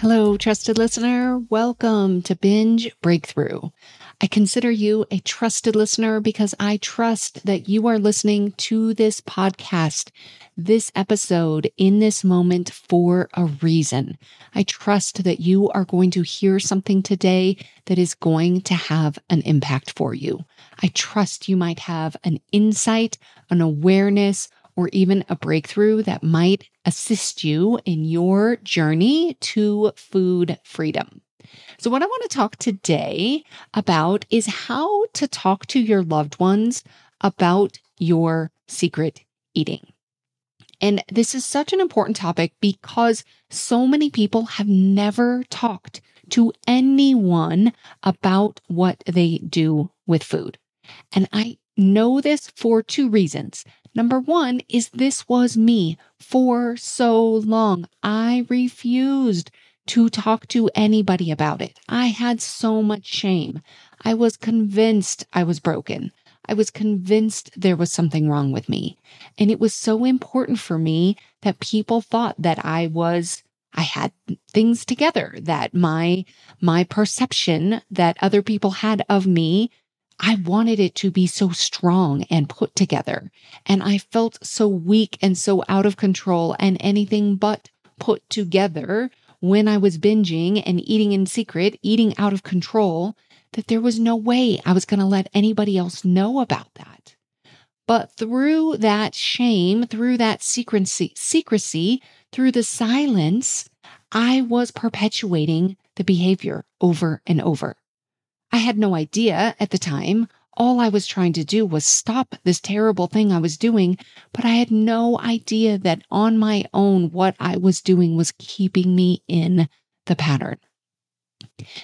Hello, trusted listener. Welcome to Binge Breakthrough. I consider you a trusted listener because I trust that you are listening to this podcast, this episode in this moment for a reason. I trust that you are going to hear something today that is going to have an impact for you. I trust you might have an insight, an awareness, or even a breakthrough that might assist you in your journey to food freedom. So, what I want to talk today about is how to talk to your loved ones about your secret eating. And this is such an important topic because so many people have never talked to anyone about what they do with food. And I know this for two reasons. Number one is this was me for so long. I refused to talk to anybody about it. I had so much shame. I was convinced I was broken. I was convinced there was something wrong with me. And it was so important for me that people thought that I was I had things together that my my perception that other people had of me I wanted it to be so strong and put together. And I felt so weak and so out of control and anything but put together when I was binging and eating in secret, eating out of control, that there was no way I was going to let anybody else know about that. But through that shame, through that secrecy, secrecy, through the silence, I was perpetuating the behavior over and over. I had no idea at the time all I was trying to do was stop this terrible thing I was doing, but I had no idea that on my own, what I was doing was keeping me in the pattern.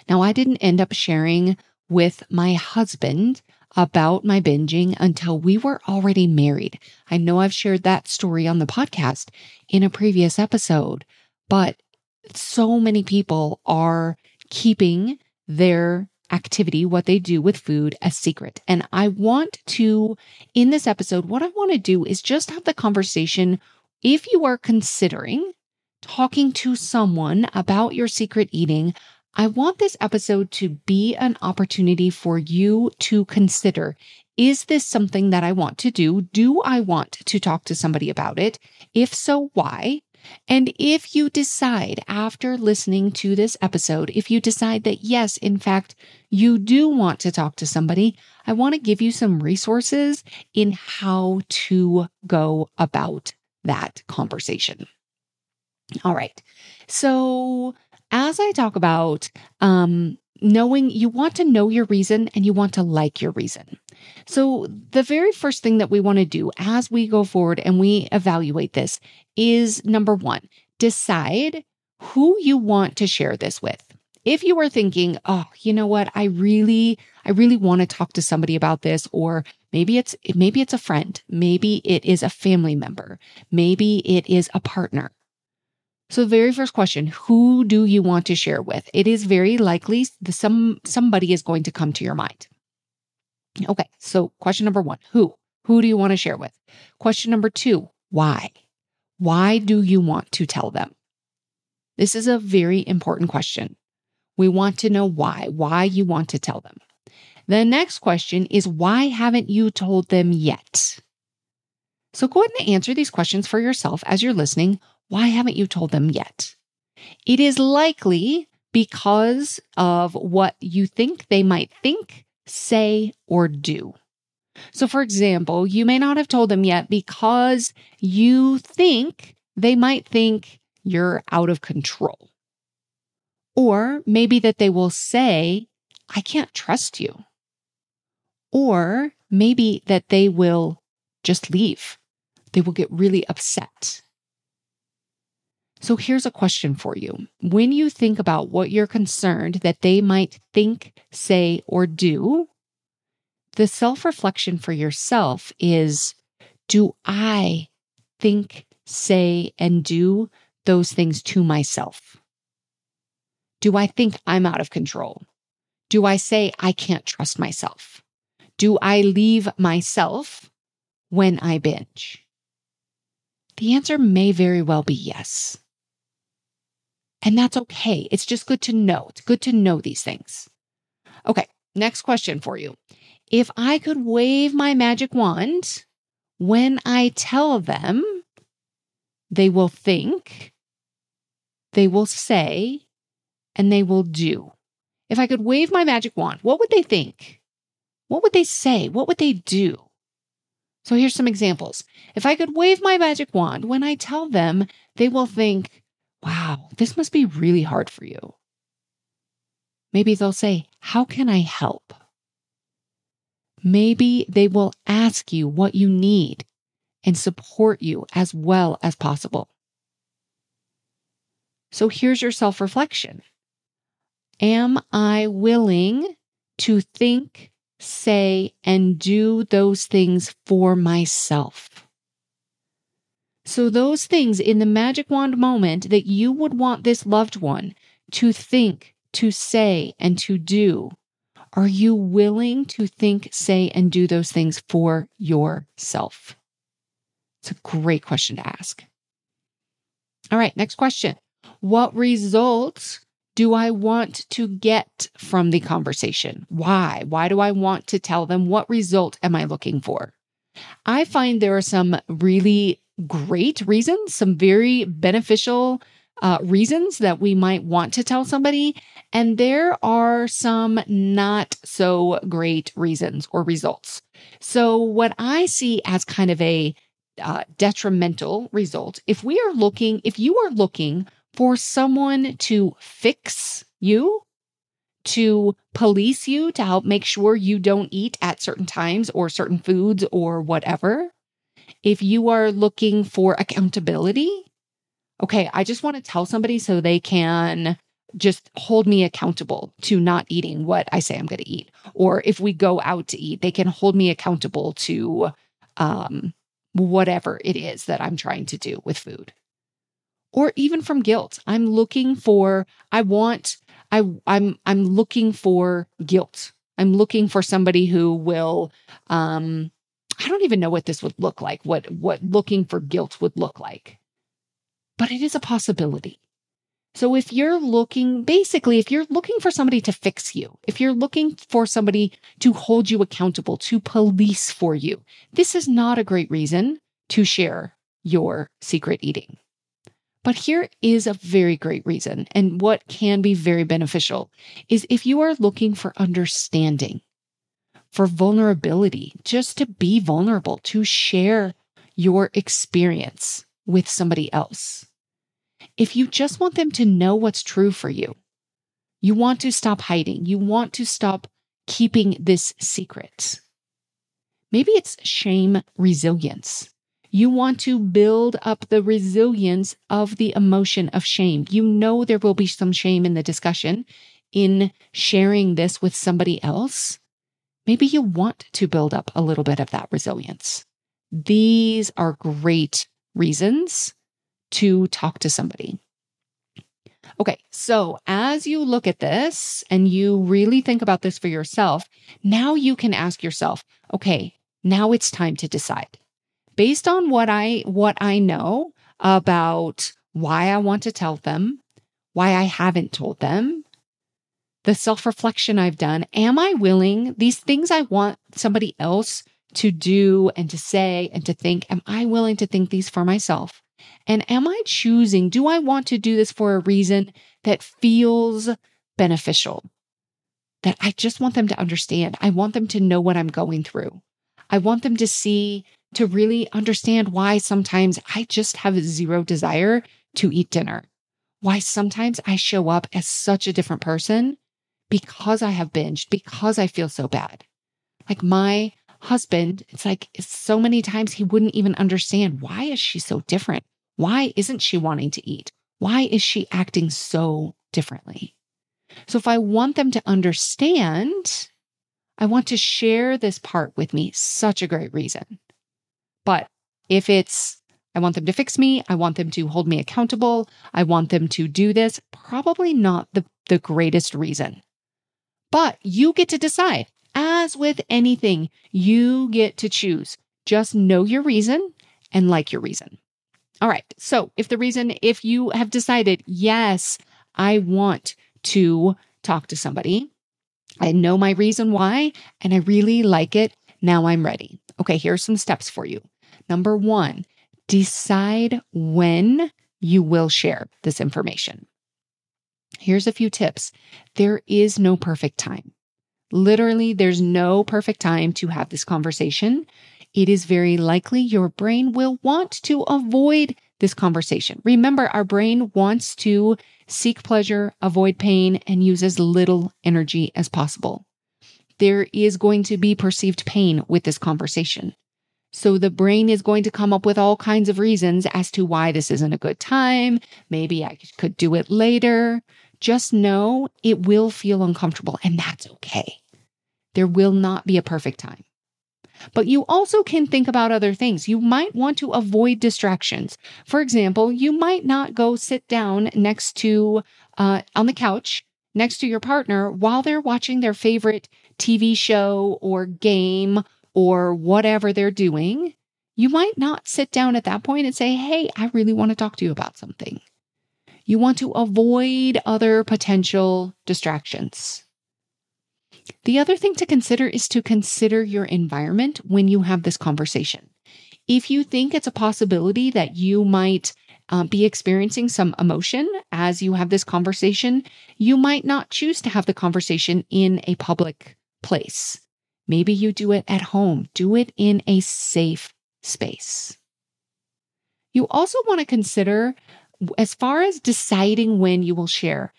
Now, I didn't end up sharing with my husband about my binging until we were already married. I know I've shared that story on the podcast in a previous episode, but so many people are keeping their activity, what they do with food, a secret. And I want to, in this episode, what I want to do is just have the conversation. If you are considering talking to someone about your secret eating, I want this episode to be an opportunity for you to consider is this something that I want to do? Do I want to talk to somebody about it? If so, why? And if you decide after listening to this episode, if you decide that yes, in fact, you do want to talk to somebody, I want to give you some resources in how to go about that conversation. All right. So as I talk about um, knowing you want to know your reason and you want to like your reason. So, the very first thing that we want to do as we go forward and we evaluate this is number one, decide who you want to share this with. If you are thinking, oh, you know what, I really, I really want to talk to somebody about this, or maybe it's, maybe it's a friend, maybe it is a family member, maybe it is a partner. So the very first question, who do you want to share with? It is very likely some somebody is going to come to your mind. Okay, so question number 1, who? Who do you want to share with? Question number 2, why? Why do you want to tell them? This is a very important question. We want to know why, why you want to tell them. The next question is why haven't you told them yet? So go ahead and answer these questions for yourself as you're listening. Why haven't you told them yet? It is likely because of what you think they might think, say, or do. So, for example, you may not have told them yet because you think they might think you're out of control. Or maybe that they will say, I can't trust you. Or maybe that they will just leave. They will get really upset. So here's a question for you. When you think about what you're concerned that they might think, say, or do, the self reflection for yourself is Do I think, say, and do those things to myself? Do I think I'm out of control? Do I say I can't trust myself? Do I leave myself when I binge? The answer may very well be yes. And that's okay. It's just good to know. It's good to know these things. Okay, next question for you. If I could wave my magic wand when I tell them, they will think, they will say, and they will do. If I could wave my magic wand, what would they think? What would they say? What would they do? So here's some examples. If I could wave my magic wand when I tell them, they will think, wow, this must be really hard for you. Maybe they'll say, how can I help? Maybe they will ask you what you need and support you as well as possible. So here's your self reflection Am I willing to think, say, and do those things for myself? So, those things in the magic wand moment that you would want this loved one to think, to say, and to do, are you willing to think, say, and do those things for yourself? It's a great question to ask. All right, next question. What results do I want to get from the conversation? Why? Why do I want to tell them? What result am I looking for? I find there are some really great reasons, some very beneficial uh, reasons that we might want to tell somebody. And there are some not so great reasons or results. So, what I see as kind of a uh, detrimental result, if we are looking, if you are looking for someone to fix you, to police you, to help make sure you don't eat at certain times or certain foods or whatever, if you are looking for accountability, okay, I just want to tell somebody so they can just hold me accountable to not eating what I say I'm going to eat. Or if we go out to eat, they can hold me accountable to um, whatever it is that I'm trying to do with food. Or even from guilt. I'm looking for, I want, I, I'm, I'm looking for guilt. I'm looking for somebody who will, um, I don't even know what this would look like, what, what looking for guilt would look like, but it is a possibility. So if you're looking, basically, if you're looking for somebody to fix you, if you're looking for somebody to hold you accountable, to police for you, this is not a great reason to share your secret eating. But here is a very great reason. And what can be very beneficial is if you are looking for understanding, for vulnerability, just to be vulnerable, to share your experience with somebody else. If you just want them to know what's true for you, you want to stop hiding, you want to stop keeping this secret. Maybe it's shame resilience. You want to build up the resilience of the emotion of shame. You know there will be some shame in the discussion in sharing this with somebody else. Maybe you want to build up a little bit of that resilience. These are great reasons to talk to somebody. Okay, so as you look at this and you really think about this for yourself, now you can ask yourself, okay, now it's time to decide based on what I what I know about why I want to tell them, why I haven't told them, the self-reflection I've done, am I willing these things I want somebody else to do and to say and to think, am I willing to think these for myself? And am I choosing, do I want to do this for a reason that feels beneficial? That I just want them to understand. I want them to know what I'm going through. I want them to see, to really understand why sometimes I just have zero desire to eat dinner. Why sometimes I show up as such a different person because I have binged, because I feel so bad. Like my husband, it's like so many times he wouldn't even understand why is she so different? Why isn't she wanting to eat? Why is she acting so differently? So if I want them to understand, I want to share this part with me. Such a great reason. But if it's, I want them to fix me, I want them to hold me accountable, I want them to do this, probably not the, the greatest reason. But you get to decide. As with anything, you get to choose. Just know your reason and like your reason. All right. So if the reason, if you have decided, yes, I want to talk to somebody, I know my reason why, and I really like it. Now I'm ready. Okay, here's some steps for you. Number one, decide when you will share this information. Here's a few tips. There is no perfect time. Literally, there's no perfect time to have this conversation. It is very likely your brain will want to avoid this conversation. Remember, our brain wants to seek pleasure, avoid pain, and use as little energy as possible. There is going to be perceived pain with this conversation. So the brain is going to come up with all kinds of reasons as to why this isn't a good time. Maybe I could do it later. Just know it will feel uncomfortable and that's okay. There will not be a perfect time. But you also can think about other things. You might want to avoid distractions. For example, you might not go sit down next to, uh, on the couch next to your partner while they're watching their favorite TV show or game or whatever they're doing. You might not sit down at that point and say, Hey, I really want to talk to you about something. You want to avoid other potential distractions. The other thing to consider is to consider your environment when you have this conversation. If you think it's a possibility that you might uh, be experiencing some emotion as you have this conversation, you might not choose to have the conversation in a public place. Maybe you do it at home, do it in a safe space. You also want to consider, as far as deciding when you will share,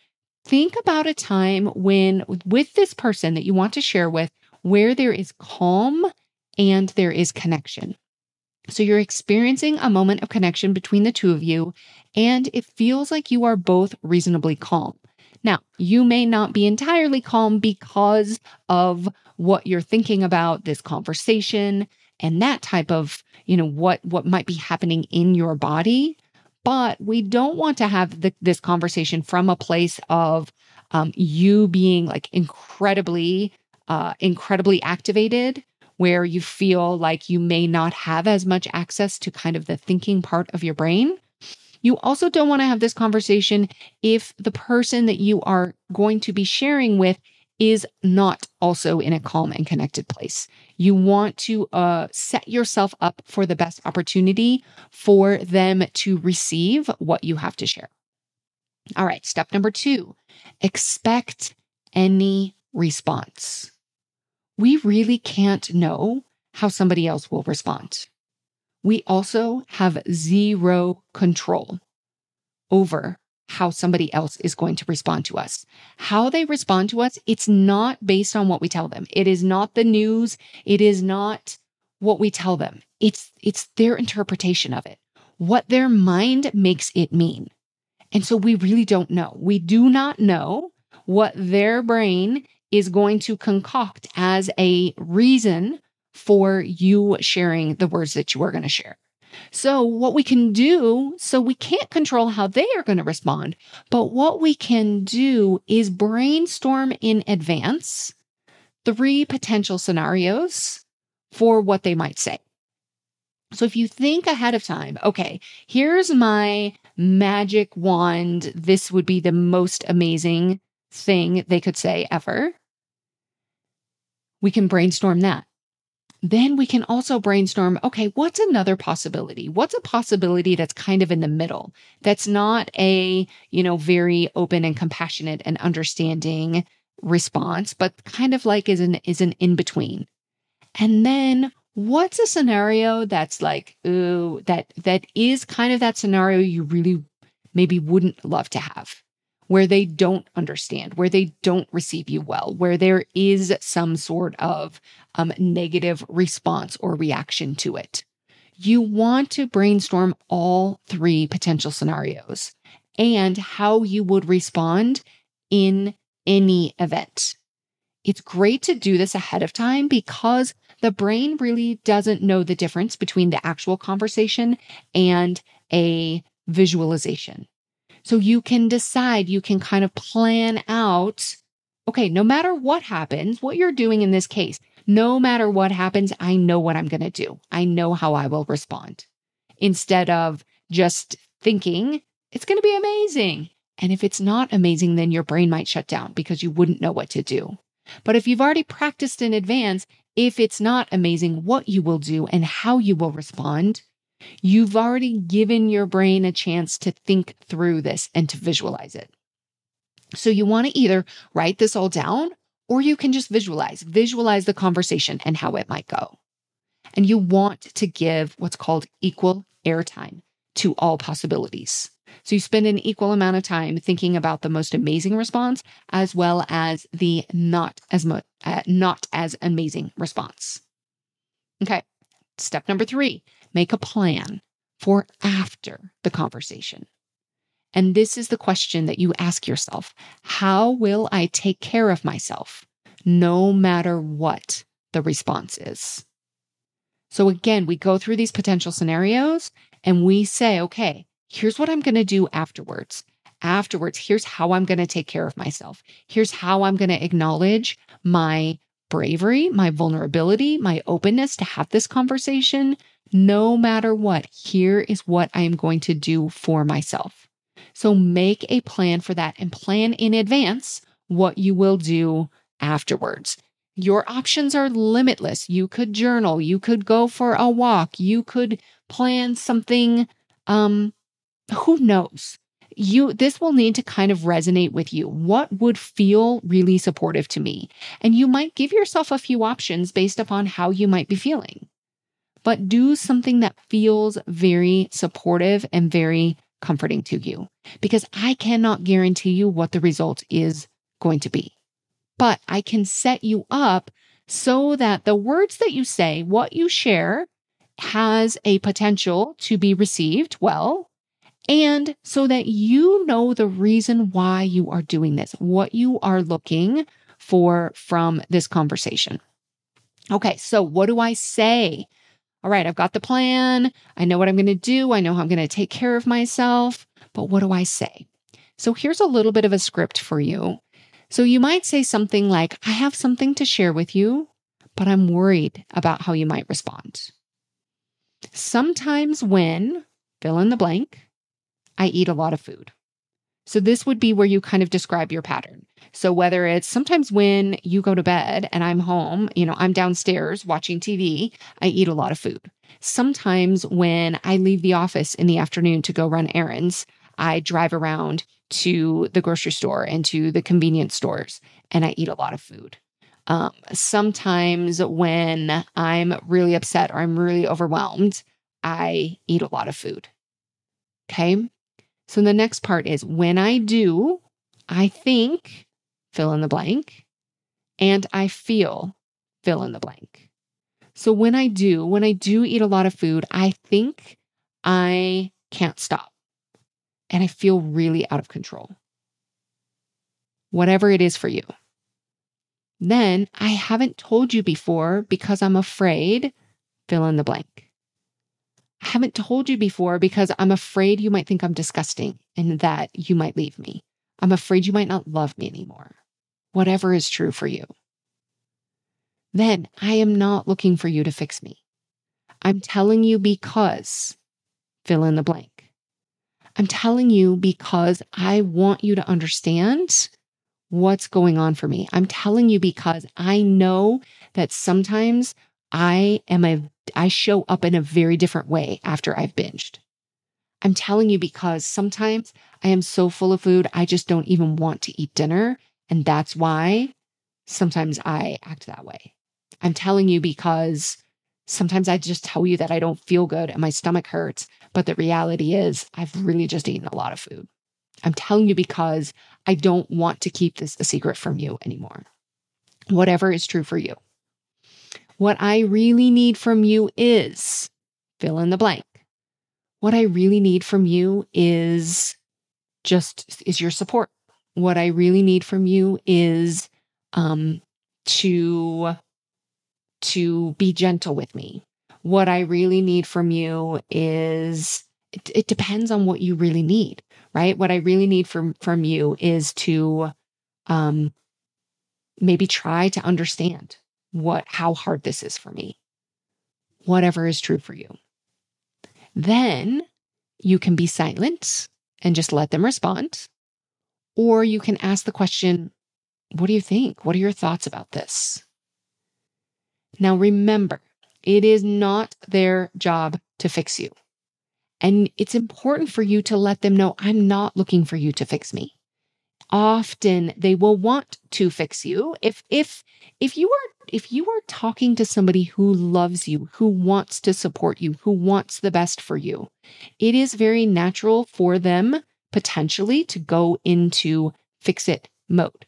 think about a time when, with this person that you want to share with, where there is calm and there is connection. So you're experiencing a moment of connection between the two of you, and it feels like you are both reasonably calm. Now, you may not be entirely calm because of what you're thinking about this conversation and that type of, you know, what what might be happening in your body, but we don't want to have the, this conversation from a place of um, you being like incredibly, uh, incredibly activated, where you feel like you may not have as much access to kind of the thinking part of your brain. You also don't want to have this conversation if the person that you are going to be sharing with is not also in a calm and connected place. You want to uh, set yourself up for the best opportunity for them to receive what you have to share. All right, step number two expect any response. We really can't know how somebody else will respond. We also have zero control over how somebody else is going to respond to us. How they respond to us, it's not based on what we tell them. It is not the news. It is not what we tell them. It's, it's their interpretation of it, what their mind makes it mean. And so we really don't know. We do not know what their brain is going to concoct as a reason for you sharing the words that you are going to share. So, what we can do, so we can't control how they are going to respond, but what we can do is brainstorm in advance three potential scenarios for what they might say. So, if you think ahead of time, okay, here's my magic wand. This would be the most amazing thing they could say ever. We can brainstorm that then we can also brainstorm okay, what's another possibility? What's a possibility that's kind of in the middle? That's not a, you know, very open and compassionate and understanding response, but kind of like is an is an in between. And then what's a scenario that's like, ooh, that that is kind of that scenario you really maybe wouldn't love to have, where they don't understand, where they don't receive you well, where there is some sort of um, negative response or reaction to it. You want to brainstorm all three potential scenarios and how you would respond in any event. It's great to do this ahead of time because the brain really doesn't know the difference between the actual conversation and a visualization. So you can decide, you can kind of plan out, okay, no matter what happens, what you're doing in this case, no matter what happens, I know what I'm going to do. I know how I will respond instead of just thinking it's going to be amazing. And if it's not amazing, then your brain might shut down because you wouldn't know what to do. But if you've already practiced in advance, if it's not amazing, what you will do and how you will respond, you've already given your brain a chance to think through this and to visualize it. So you want to either write this all down or you can just visualize, visualize the conversation and how it might go. And you want to give what's called equal airtime to all possibilities. So you spend an equal amount of time thinking about the most amazing response as well as the not as uh, not as amazing response. Okay. Step number 3, make a plan for after the conversation. And this is the question that you ask yourself. How will I take care of myself no matter what the response is? So again, we go through these potential scenarios and we say, okay, here's what I'm going to do afterwards. Afterwards, here's how I'm going to take care of myself. Here's how I'm going to acknowledge my bravery, my vulnerability, my openness to have this conversation. No matter what, here is what I am going to do for myself. So make a plan for that and plan in advance what you will do afterwards. Your options are limitless. You could journal, you could go for a walk, you could plan something um who knows? You this will need to kind of resonate with you. What would feel really supportive to me? And you might give yourself a few options based upon how you might be feeling. But do something that feels very supportive and very comforting to you because I cannot guarantee you what the result is going to be. But I can set you up so that the words that you say, what you share, has a potential to be received well and so that you know the reason why you are doing this, what you are looking for from this conversation. Okay, so what do I say? All right, I've got the plan. I know what I'm going to do. I know how I'm going to take care of myself. But what do I say? So here's a little bit of a script for you. So you might say something like, I have something to share with you, but I'm worried about how you might respond. Sometimes when fill in the blank, I eat a lot of food. So this would be where you kind of describe your pattern. So whether it's sometimes when you go to bed and I'm home, you know, I'm downstairs watching TV, I eat a lot of food. Sometimes when I leave the office in the afternoon to go run errands, I drive around to the grocery store and to the convenience stores and I eat a lot of food. Um, sometimes when I'm really upset or I'm really overwhelmed, I eat a lot of food. Okay. So the next part is when I do, I think, fill in the blank, and I feel, fill in the blank. So when I do, when I do eat a lot of food, I think I can't stop and I feel really out of control. Whatever it is for you. Then I haven't told you before because I'm afraid, fill in the blank. I haven't told you before because I'm afraid you might think I'm disgusting and that you might leave me. I'm afraid you might not love me anymore. Whatever is true for you. Then I am not looking for you to fix me. I'm telling you because fill in the blank. I'm telling you because I want you to understand what's going on for me. I'm telling you because I know that sometimes I am a I show up in a very different way after I've binged. I'm telling you because sometimes I am so full of food, I just don't even want to eat dinner. And that's why sometimes I act that way. I'm telling you because Sometimes I just tell you that I don't feel good and my stomach hurts. But the reality is, I've really just eaten a lot of food. I'm telling you because I don't want to keep this a secret from you anymore. Whatever is true for you. What I really need from you is fill in the blank. What I really need from you is just is your support. What I really need from you is um to to be gentle with me. What I really need from you is it, it depends on what you really need, right? What I really need from from you is to um maybe try to understand what how hard this is for me. Whatever is true for you. Then you can be silent and just let them respond. Or you can ask the question, What do you think? What are your thoughts about this? Now, remember, it is not their job to fix you. And it's important for you to let them know I'm not looking for you to fix me. Often they will want to fix you. If if if you are if you are talking to somebody who loves you, who wants to support you, who wants the best for you, it is very natural for them potentially to go into fix it mode.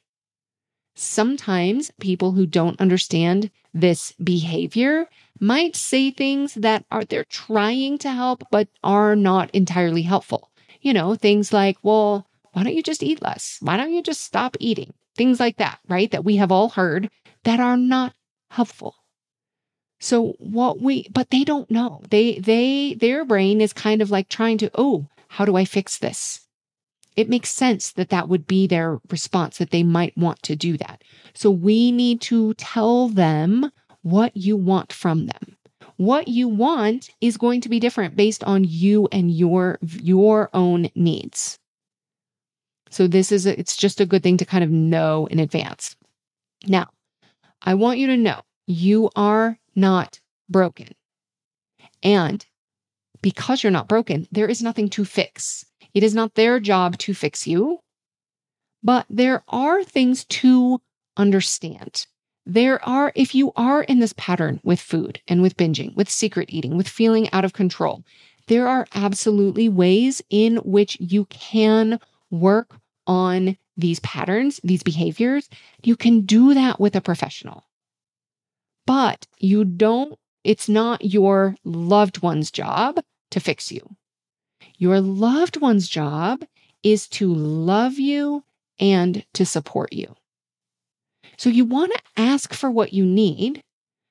Sometimes people who don't understand this behavior might say things that are they're trying to help but are not entirely helpful. You know, things like, "Well, why don't you just eat less? Why don't you just stop eating?" Things like that, right? That we have all heard that are not helpful. So what we but they don't know. They they their brain is kind of like trying to, "Oh, how do I fix this?" It makes sense that that would be their response, that they might want to do that. So we need to tell them what you want from them. What you want is going to be different based on you and your, your own needs. So this is, a, it's just a good thing to kind of know in advance. Now, I want you to know you are not broken. And because you're not broken, there is nothing to fix. It is not their job to fix you, but there are things to understand. There are, if you are in this pattern with food and with binging, with secret eating, with feeling out of control, there are absolutely ways in which you can work on these patterns, these behaviors. You can do that with a professional. But you don't, it's not your loved one's job to fix you. Your loved one's job is to love you and to support you. So you want to ask for what you need,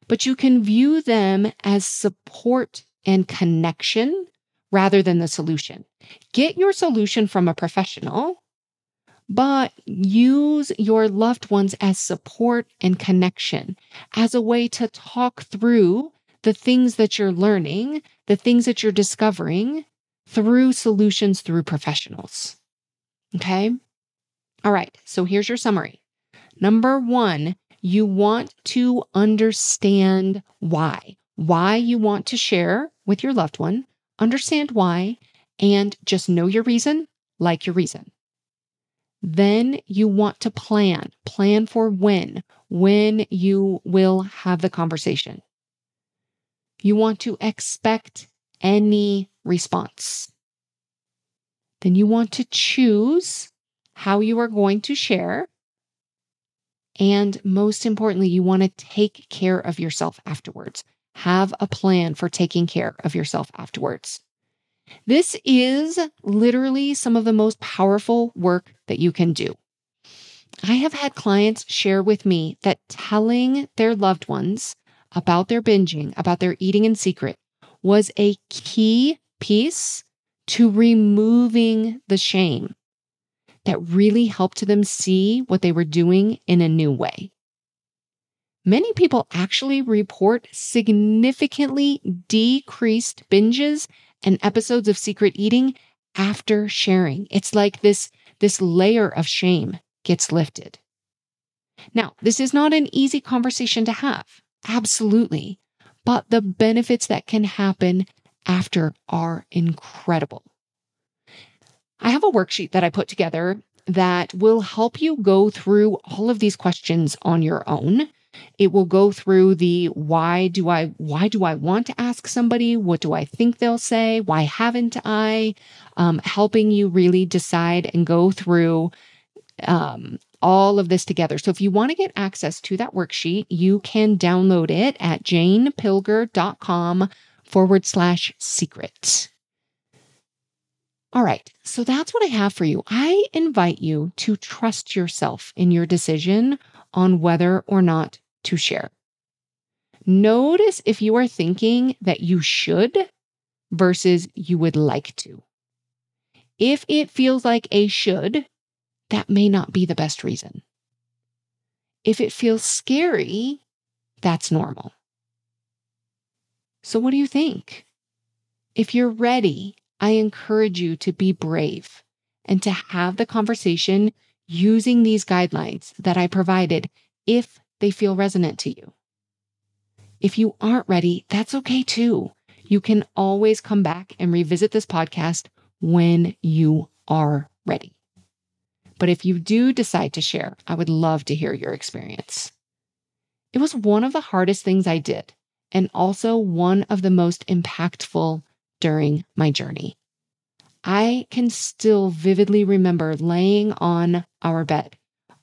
but you can view them as support and connection rather than the solution. Get your solution from a professional, but use your loved ones as support and connection as a way to talk through the things that you're learning, the things that you're discovering, through solutions through professionals. Okay. All right. So here's your summary. Number one, you want to understand why, why you want to share with your loved one, understand why, and just know your reason, like your reason. Then you want to plan, plan for when, when you will have the conversation. You want to expect any response. Then you want to choose how you are going to share. And most importantly, you want to take care of yourself afterwards. Have a plan for taking care of yourself afterwards. This is literally some of the most powerful work that you can do. I have had clients share with me that telling their loved ones about their binging, about their eating in secret, was a key piece to removing the shame that really helped them see what they were doing in a new way. Many people actually report significantly decreased binges and episodes of secret eating after sharing. It's like this, this layer of shame gets lifted. Now, this is not an easy conversation to have. Absolutely but the benefits that can happen after are incredible. I have a worksheet that I put together that will help you go through all of these questions on your own It will go through the why do I why do I want to ask somebody? What do I think they'll say? Why haven't I? Um, helping you really decide and go through um, all of this together. So if you want to get access to that worksheet, you can download it at janepilger.com forward slash secret. All right. So that's what I have for you. I invite you to trust yourself in your decision on whether or not to share. Notice if you are thinking that you should versus you would like to. If it feels like a should, that may not be the best reason. If it feels scary, that's normal. So, what do you think? If you're ready, I encourage you to be brave and to have the conversation using these guidelines that I provided if they feel resonant to you. If you aren't ready, that's okay too. You can always come back and revisit this podcast when you are ready. But if you do decide to share, I would love to hear your experience. It was one of the hardest things I did, and also one of the most impactful during my journey. I can still vividly remember laying on our bed,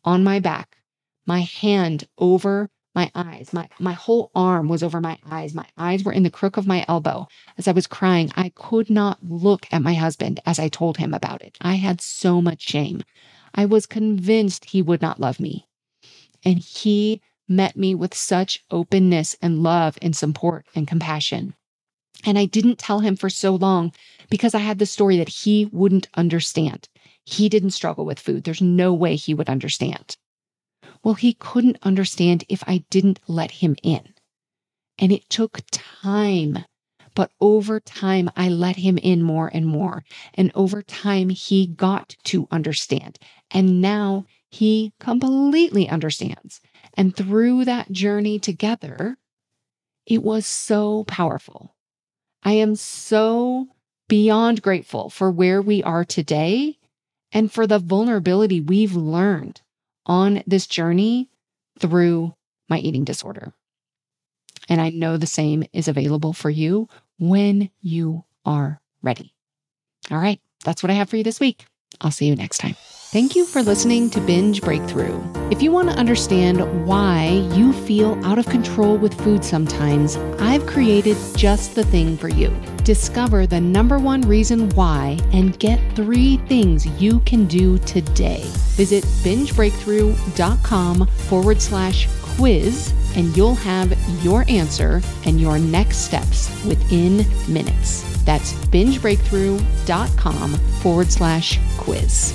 on my back, my hand over my eyes. My, my whole arm was over my eyes. My eyes were in the crook of my elbow. As I was crying, I could not look at my husband as I told him about it. I had so much shame. I was convinced he would not love me. And he met me with such openness and love and support and compassion. And I didn't tell him for so long because I had the story that he wouldn't understand. He didn't struggle with food. There's no way he would understand. Well, he couldn't understand if I didn't let him in. And it took time. But over time, I let him in more and more. And over time, he got to understand. And now he completely understands. And through that journey together, it was so powerful. I am so beyond grateful for where we are today and for the vulnerability we've learned on this journey through my eating disorder. And I know the same is available for you when you are ready. All right, that's what I have for you this week. I'll see you next time. Thank you for listening to Binge Breakthrough. If you want to understand why you feel out of control with food sometimes, I've created just the thing for you. Discover the number one reason why and get three things you can do today. Visit bingebreakthrough.com forward slash quiz and you'll have your answer and your next steps within minutes. That's bingebreakthrough.com forward slash quiz.